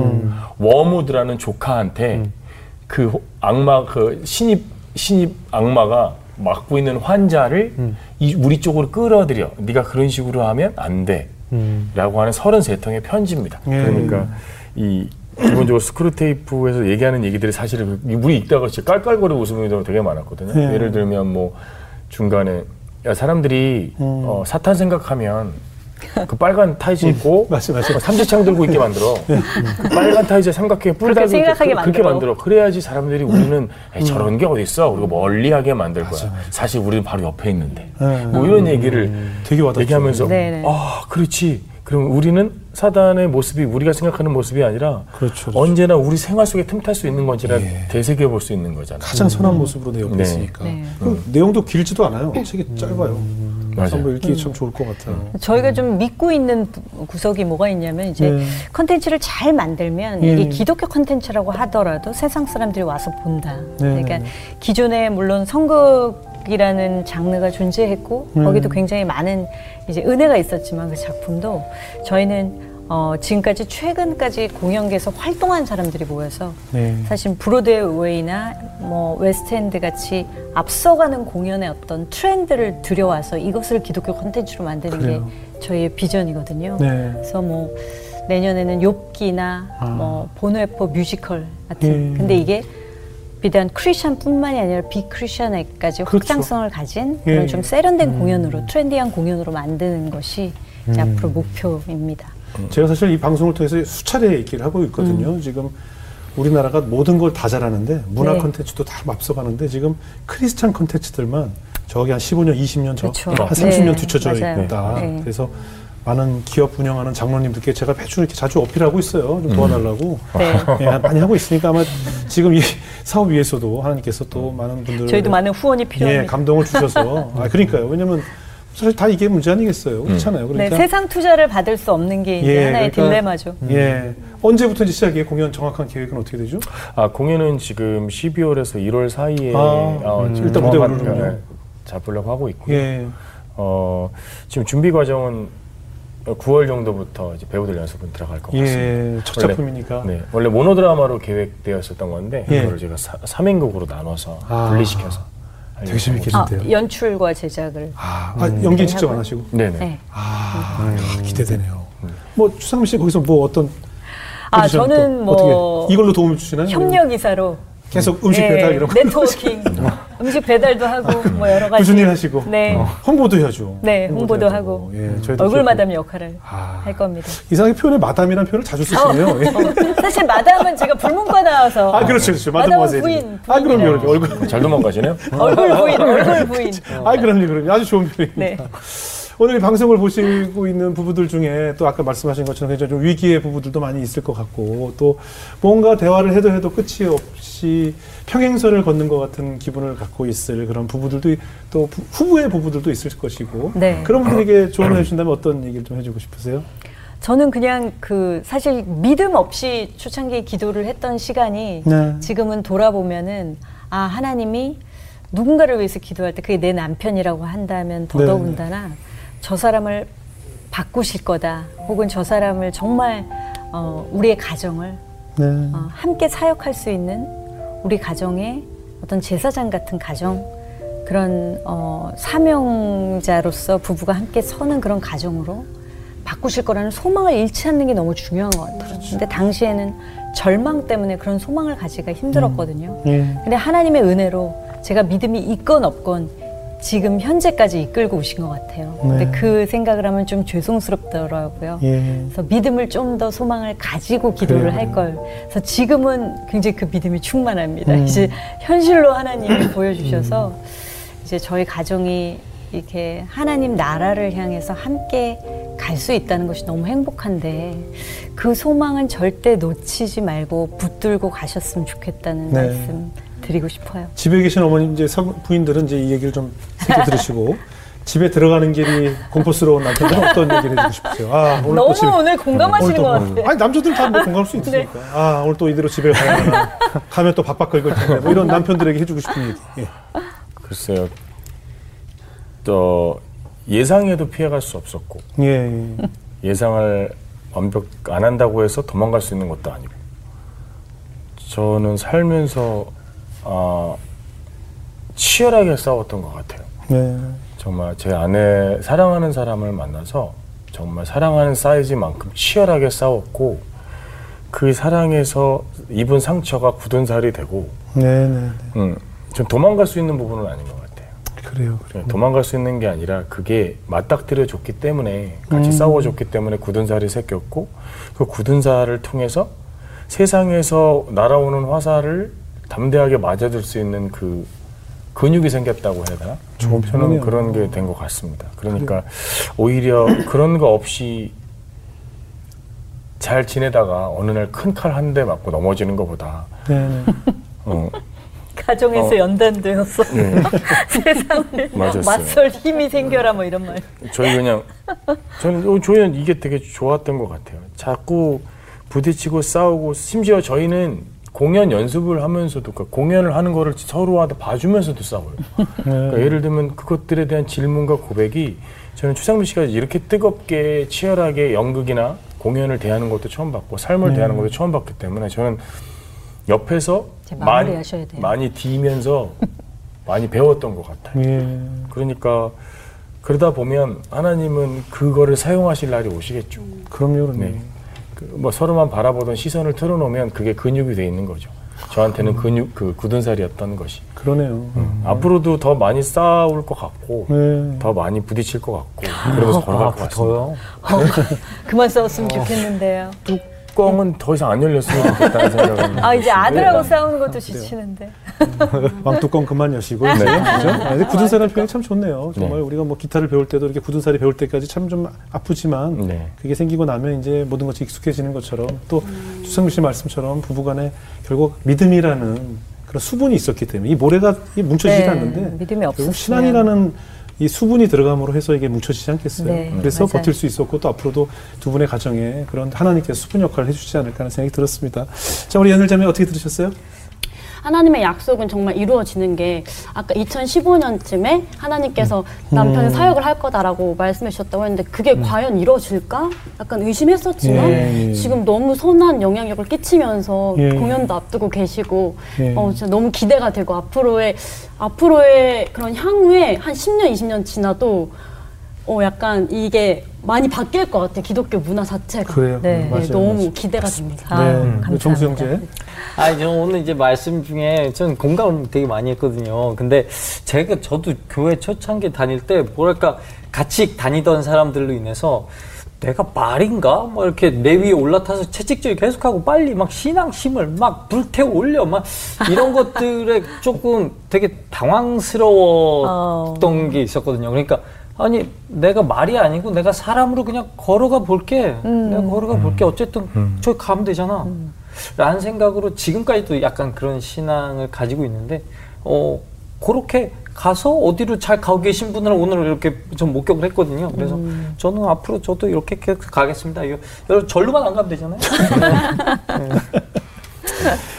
웜우드라는 조카한테 그 호- 악마 그 신입 신입 악마가 맡고 있는 환자를 음. 이 우리 쪽으로 끌어들여. 네가 그런 식으로 하면 안 돼. 라고 하는 33통의 편지입니다. 예. 그러니까 이 기본적으로 스크루테이프에서 얘기하는 얘기들이 사실은 그- 우리 읽다가 진짜 깔깔거리고 웃음이 되게 많았거든요. 예. 예를 들면 뭐 중간에 야 사람들이 음. 어, 사탄 생각하면 그 빨간 타이즈 입고 맞아, 맞아. 어, 삼지창 들고 있게 만들어. 그 빨간 타이즈 삼각형에 뿔 그렇게 달고 생각하게 그, 렇게 만들어. 만들어. 그래야지 사람들이 우리는 에이, 저런 게 어딨어. 그리고 멀리하게 만들 거야. 사실 우리는 바로 옆에 있는데. 네. 뭐 이런 얘기를 되게 와닿죠. 얘기하면서 네네. 아 그렇지. 그럼 우리는 사단의 모습이 우리가 생각하는 모습이 아니라 그렇죠, 그렇죠. 언제나 우리 생활 속에 틈탈 수 있는 건지를 예. 되새겨 볼 수 있는 거잖아. 가장 선한 모습으로 내 옆에 네. 있으니까. 네. 그 내용도 길지도 않아요. 책이 짧아요. 그래서 맞아요. 한번 읽기 참 좋을 것 같아요. 저희가 좀 믿고 있는 부- 구석이 뭐가 있냐면 이제 네. 컨텐츠를 잘 만들면 예. 이게 기독교 컨텐츠라고 하더라도 세상 사람들이 와서 본다. 네. 그러니까 기존에 물론 성극 이라는 장르가 존재했고 음. 거기도 굉장히 많은 이제 은혜가 있었지만 그 작품도 저희는 어, 지금까지 최근까지 공연계에서 활동한 사람들이 모여서 네. 사실 브로드웨이나 뭐 웨스트엔드 같이 앞서가는 공연의 어떤 트렌드를 들여와서 이것을 기독교 콘텐츠로 만드는 그래요. 게 저희의 비전이거든요. 네. 그래서 뭐 내년에는 욥기나 아. 뭐 본회퍼 뮤지컬 같은. 예. 근데 이게 비단 크리스천뿐만이 아니라 비크리스천에까지 그렇죠. 확장성을 가진 그런 예. 좀 세련된 공연으로 트렌디한 공연으로 만드는 것이 음. 앞으로 목표입니다. 제가 사실 이 방송을 통해서 수차례 얘기를 하고 있거든요. 지금 우리나라가 모든 걸 다 잘하는데 문화 네. 콘텐츠도 다 앞서가는데 지금 크리스찬 콘텐츠들만 저기 한 15년, 20년 저, 그렇죠. 한 30년 네, 뒤쳐져 맞아요. 있다. 네. 그래서 많은 기업 운영하는 장로님들께 제가 배추를 이렇게 자주 어필하고 있어요. 좀 도와달라고. 네. 예, 많이 하고 있으니까 아마 지금 이 사업 위에서도 하나님께서 또 많은 분들 저희도 많은 후원이 필요합니다. 예, 감동을 주셔서 아 그러니까요. 왜냐면 사실 다 이게 문제 아니겠어요. 그렇잖아요. 네, 그러니까 세상 투자를 받을 수 없는 게 이제 예, 하나의 그러니까- 딜레마죠. 예. 언제부터 이제 시작이에요? 공연 정확한 계획은 어떻게 되죠? 아 공연은 지금 12월에서 1월 사이에 아, 어, 음, 일단 무대 오르는군요. 시간을 잡으려고 하고 있고요. 예. 어, 지금 준비 과정은 9월 정도부터 이제 배우들 연습은 들어갈 것 같습니다. 예. 첫 원래- 작품이니까. 네, 원래 모노드라마로 계획되었었던 건데 예. 그거를 제가 3인극으로 나눠서 아, 분리시켜서 되게 하려고 재밌겠- 아, 진짜요? 연출과 제작을. 아, 아, 연기 직접 안. 하시고. 네네. 네. 아, 기대되네요. 뭐 추상민 씨 거기서 뭐 어떤 아, 저는 또뭐 어떻게 이걸로 도움을 주시나요? 협력 이사로 계속 음식 네, 배달 이런 거 네트워킹, 음식 배달도 하고 뭐 여러 가지 꾸준히 하시고 네. 어, 홍보도 해야죠. 네, 홍보도 해야 하고. 예, 저희도 얼굴 마담 역할을 아. 할 겁니다. 이상하게 표현에 마담이라는 표현을 자주 쓰시네요. 예. 어, 사실 마담은 제가 불문과 나와서 아 그렇죠, 그렇죠. 마담 마담은 와세요. 부인, 아. 그럼요. 얼굴. 잘 도망가시네요. 얼굴 부인, 얼굴 부인. 아 그럼요, 그럼요. 아주 좋은 표현입니다. 네. 오늘 이 방송을 보시고 있는 부부들 중에 또 아까 말씀하신 것처럼 굉장히 좀 위기의 부부들도 많이 있을 것 같고 또 뭔가 대화를 해도 해도 끝이 없이 평행선을 걷는 것 같은 기분을 갖고 있을 그런 부부들도 이- 또 부- 후부의 부부들도 있을 것이고 네. 그런 분들에게 조언을 해주신다면 어떤 얘기를 좀 해주고 싶으세요? 저는 그냥 그 사실 믿음 없이 초창기에 기도를 했던 시간이 네. 지금은 돌아보면은 아 하나님이 누군가를 위해서 기도할 때 그게 내 남편이라고 한다면 더더군다나 저 사람을 바꾸실 거다. 혹은 저 사람을 정말 어, 우리의 가정을 네. 어, 함께 사역할 수 있는 우리 가정의 어떤 제사장 같은 가정 그런 어, 사명자로서 부부가 함께 서는 그런 가정으로 바꾸실 거라는 소망을 잃지 않는 게 너무 중요한 것 같아요. 근데 당시에는 절망 때문에 그런 소망을 가지기가 힘들었거든요. 예. 근데 하나님의 은혜로 제가 믿음이 있건 없건 지금 현재까지 이끌고 오신 것 같아요. 근데 네. 그 생각을 하면 좀 죄송스럽더라고요. 예. 그래서 믿음을 좀 더 소망을 가지고 기도를. 할 걸. 그래서 지금은 굉장히 그 믿음이 충만합니다. 음. 이제 현실로 하나님이 보여주셔서 이제 저희 가정이 이렇게 하나님 나라를 향해서 함께 갈 수 있다는 것이 너무 행복한데 그 소망은 절대 놓치지 말고 붙들고 가셨으면 좋겠다는 네. 말씀 드리고 싶어요. 집에 계신 어머님 이제 성- 부인들은 이제 이 얘기를 좀 새겨 들으시고 집에 들어가는 길이 공포스러운 남편들은 어떤 얘기를 해주고 싶으세요? 아 오늘 너무 또 집에 오늘 공감하시는 오늘 것또 같아요. 아니 남자들 다 뭐 공감할 수 있으니까. 아 오늘 또 이대로 집에 가야 하나 가면 또 박박걸걸 텐데 뭐 이런 남편들에게 해주고 싶은 얘기. 예. 글쎄요. 또 예상해도 피해갈 수 없었고 예. 예. 예상을 완벽 안 한다고 해서 도망갈 수 있는 것도 아니고 저는 살면서 아, 치열하게 싸웠던 것 같아요. 네. 정말 제 아내 사랑하는 사람을 만나서 정말 사랑하는 사이즈만큼 치열하게 싸웠고 그 사랑에서 입은 상처가 굳은 살이 되고 네, 네, 음, 좀 도망갈 수 있는 부분은 아닌 것 같아요. 네. 그래요. 네, 도망갈 수 있는 게 아니라 그게 맞닥뜨려 줬기 때문에 같이 음. 싸워줬기 때문에 굳은 살이 새겼고 그 굳은 살을 통해서 세상에서 날아오는 화살을 담대하게 맞아줄 수 있는 그 근육이 생겼다고 해야 되나? 좋은 저는. 그런 게 된 것 같습니다. 그러니까 오히려 그런 거 없이 잘 지내다가 어느 날 큰 칼 한 대 맞고 넘어지는 것보다 네, 네. 어, 가정에서 어. 연단되었어. 네. 세상을 맞았어요. 맞설 힘이 생겨라 뭐 이런 말. 저희 그냥 저는 어, 저희는 이게 되게 좋았던 것 같아요. 자꾸 부딪히고 싸우고 심지어 저희는 공연 연습을 하면서도 그러니까 공연을 하는 거를 서로한테 봐주면서도 싸워요. 그러니까 예를 들면 그것들에 대한 질문과 고백이 저는 추상민 씨가 이렇게 뜨겁게 치열하게 연극이나 공연을 대하는 것도 처음 봤고 삶을 네. 대하는 것도 처음 봤기 때문에 저는 옆에서 많이. 많이 디면서 많이 배웠던 것 같아요. 예. 그러니까 그러다 보면 하나님은 그거를 사용하실 날이 오시겠죠. 그럼요, 그럼요. 네. 그뭐 서로만 바라보던 시선을 틀어놓으면 그게 근육이 돼 있는 거죠. 저한테는 근육 그 굳은 살이었던 것이 그러네요. 음. 앞으로도 더 많이 싸울 것 같고 네. 더 많이 부딪힐 것 같고 그러면서 걸어갈 아, 것 같습니다. 붙어요. 그만 싸웠으면 좋겠는데요. 뚜껑은 더 이상 안 열렸으면 좋겠다는 생각은 아 이제 아들하고 네. 싸우는 것도 지치는데. 왕뚜껑 그만 여시고 네. 이제 그죠? 아, 근데 굳은 살이라는 표현이 참 좋네요. 정말 네. 우리가 뭐 기타를 배울 때도 이렇게 굳은 살이 배울 때까지 참 좀 아프지만 네. 그게 생기고 나면 이제 모든 것이 익숙해지는 것처럼 또 주성규 씨 말씀처럼 부부간에 결국 믿음이라는 그런 수분이 있었기 때문에 이 모래가 이 뭉쳐지지 네, 않는데 믿음이 결국 없었으면. 신앙이라는 이 수분이 들어감으로 해서 이게 뭉쳐지지 않겠어요. 네, 그래서 맞아요. 버틸 수 있었고 또 앞으로도 두 분의 가정에 그런 하나님께서 수분 역할을 해주시지 않을까 하는 생각이 들었습니다. 자 우리 연일자매 어떻게 들으셨어요? 하나님의 약속은 정말 이루어지는 게 아까 2015년쯤에 하나님께서 남편의 사역을 할 거다라고 말씀해 주셨다고 했는데 그게 과연 이루어질까? 약간 의심했었지만 예, 예. 지금 너무 선한 영향력을 끼치면서 예. 공연도 앞두고 계시고 예. 어, 진짜 너무 기대가 되고 앞으로의 앞으로의 그런 향후에 한 10년, 20년 지나도 어, 약간 이게 많이 바뀔 것 같아요. 기독교 문화 자체가. 그래요. 네. 네, 맞아요. 너무 맞아요. 기대가 됩니다. 아, 네, 감사합니다. 정수 형제. 아, 저 오늘 이제 말씀 중에 전 공감을 되게 많이 했거든요. 근데 제가 저도 교회 초창기 다닐 때 뭐랄까 같이 다니던 사람들로 인해서 내가 말인가? 뭐 이렇게 내 위에 올라타서 채찍질 계속하고 빨리 막 신앙심을 막 불태워 올려 막 이런 것들에 조금 되게 당황스러웠던 게 있었거든요. 그러니까 아니 내가 말이 아니고 내가 사람으로 그냥 걸어가 볼게. 내가 걸어가 볼게. 어쨌든 저기 가면 되잖아. 라는 생각으로 지금까지도 약간 그런 신앙을 가지고 있는데 어 그렇게 가서 어디로 잘 가고 계신 분을 오늘 이렇게 좀 목격을 했거든요. 그래서 저는 앞으로 저도 이렇게 계속 가겠습니다. 여러분 절로만 안 가면 되잖아요.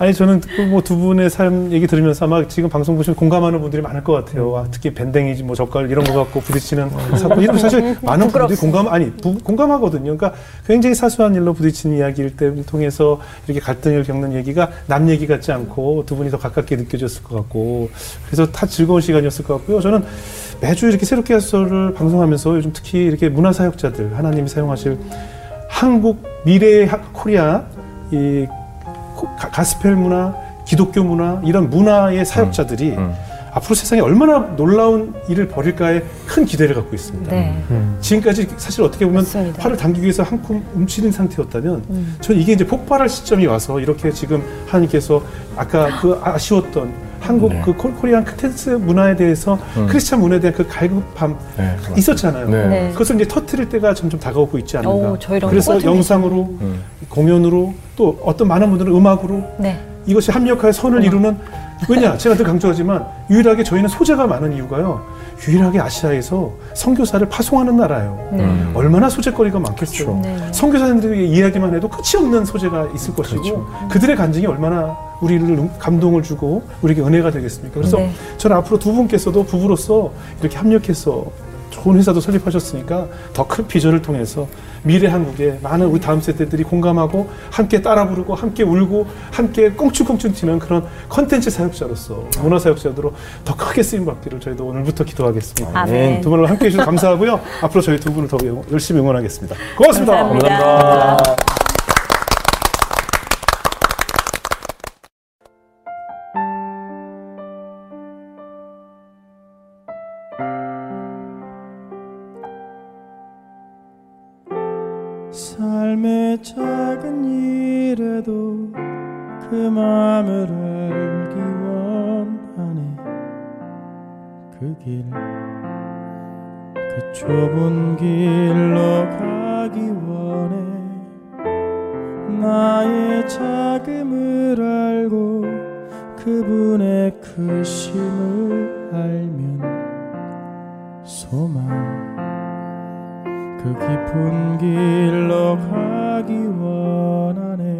아니 저는 뭐 두 분의 삶 얘기 들으면서 아마 지금 방송 보시면 공감하는 분들이 많을 것 같아요. 아, 특히 밴댕이지 뭐 젓갈 이런 거 갖고 부딪히는 사건 이런 거 사실 많은 분들이 공감 아니 부- 공감하거든요. 그러니까 굉장히 사소한 일로 부딪히는 이야기일 때를 통해서 이렇게 갈등을 겪는 얘기가 남 얘기 같지 않고 두 분이 더 가깝게 느껴졌을 것 같고 그래서 다 즐거운 시간이었을 것 같고요. 저는 매주 이렇게 새롭게 해설을 방송하면서 요즘 특히 이렇게 문화 사역자들 하나님이 사용하실 한국 미래의 하- 코리아 이 코- 가- 가스펠 문화, 기독교 문화 이런 문화의 사역자들이 음. 앞으로 세상에 얼마나 놀라운 일을 벌일까에 큰 기대를 갖고 있습니다. 네. 지금까지 사실 어떻게 보면 맞습니다. 활을 당기기 위해서 한껏 움츠린 상태였다면 음. 저는 이게 이제 폭발할 시점이 와서 이렇게 지금 하나님께서 아까 그 아쉬웠던 한국 네. 그 코- Korean 크리스천 문화에 대해서 음. 크리스찬 문화에 대한 그 갈급함 네, 있었잖아요. 네. 네. 그것을 이제 터트릴 때가 점점 다가오고 있지 않는가. 오, 그래서 영상으로 음. 공연으로 또 어떤 많은 분들은 음악으로 네. 이것이 합력하여 선을 이루는 왜냐 제가 늘 강조하지만 유일하게 저희는 소재가 많은 이유가요 유일하게 아시아에서 선교사를 파송하는 나라예요 네. 음. 얼마나 소재거리가 많겠어요 그렇죠. 네. 선교사님들의 이야기만 해도 끝이 없는 소재가 있을 것이고 그렇죠. 그들의 간증이 얼마나 우리를 음- 감동을 주고 우리에게 은혜가 되겠습니까 그래서 네. 저는 앞으로 두 분께서도 부부로서 이렇게 합력해서 좋은 회사도 설립하셨으니까 더 큰 비전을 통해서 미래 한국에 많은 우리 다음 세대들이 공감하고 함께 따라 부르고 함께 울고 함께 꽁충꽁충 튀는 그런 컨텐츠 사역자로서 문화 사역자로 더 크게 쓰임 받기를 저희도 오늘부터 기도하겠습니다. 아멘. 두 분을 함께 해주셔서 감사하고요. 앞으로 저희 두 분을 더 열심히 응원하겠습니다. 고맙습니다. 감사합니다. 삶의 마음을 알기 원하네 그 길, 그 좁은 길로 가기 원해. 나의 자금을 알고 그분의 크심을 알면 소망. 그 깊은 길로 가기 원하네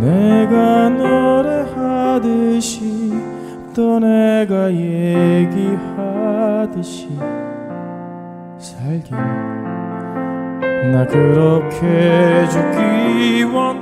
내가 노래하듯이 또 내가 얘기하듯이 살길 나 그렇게 죽기 원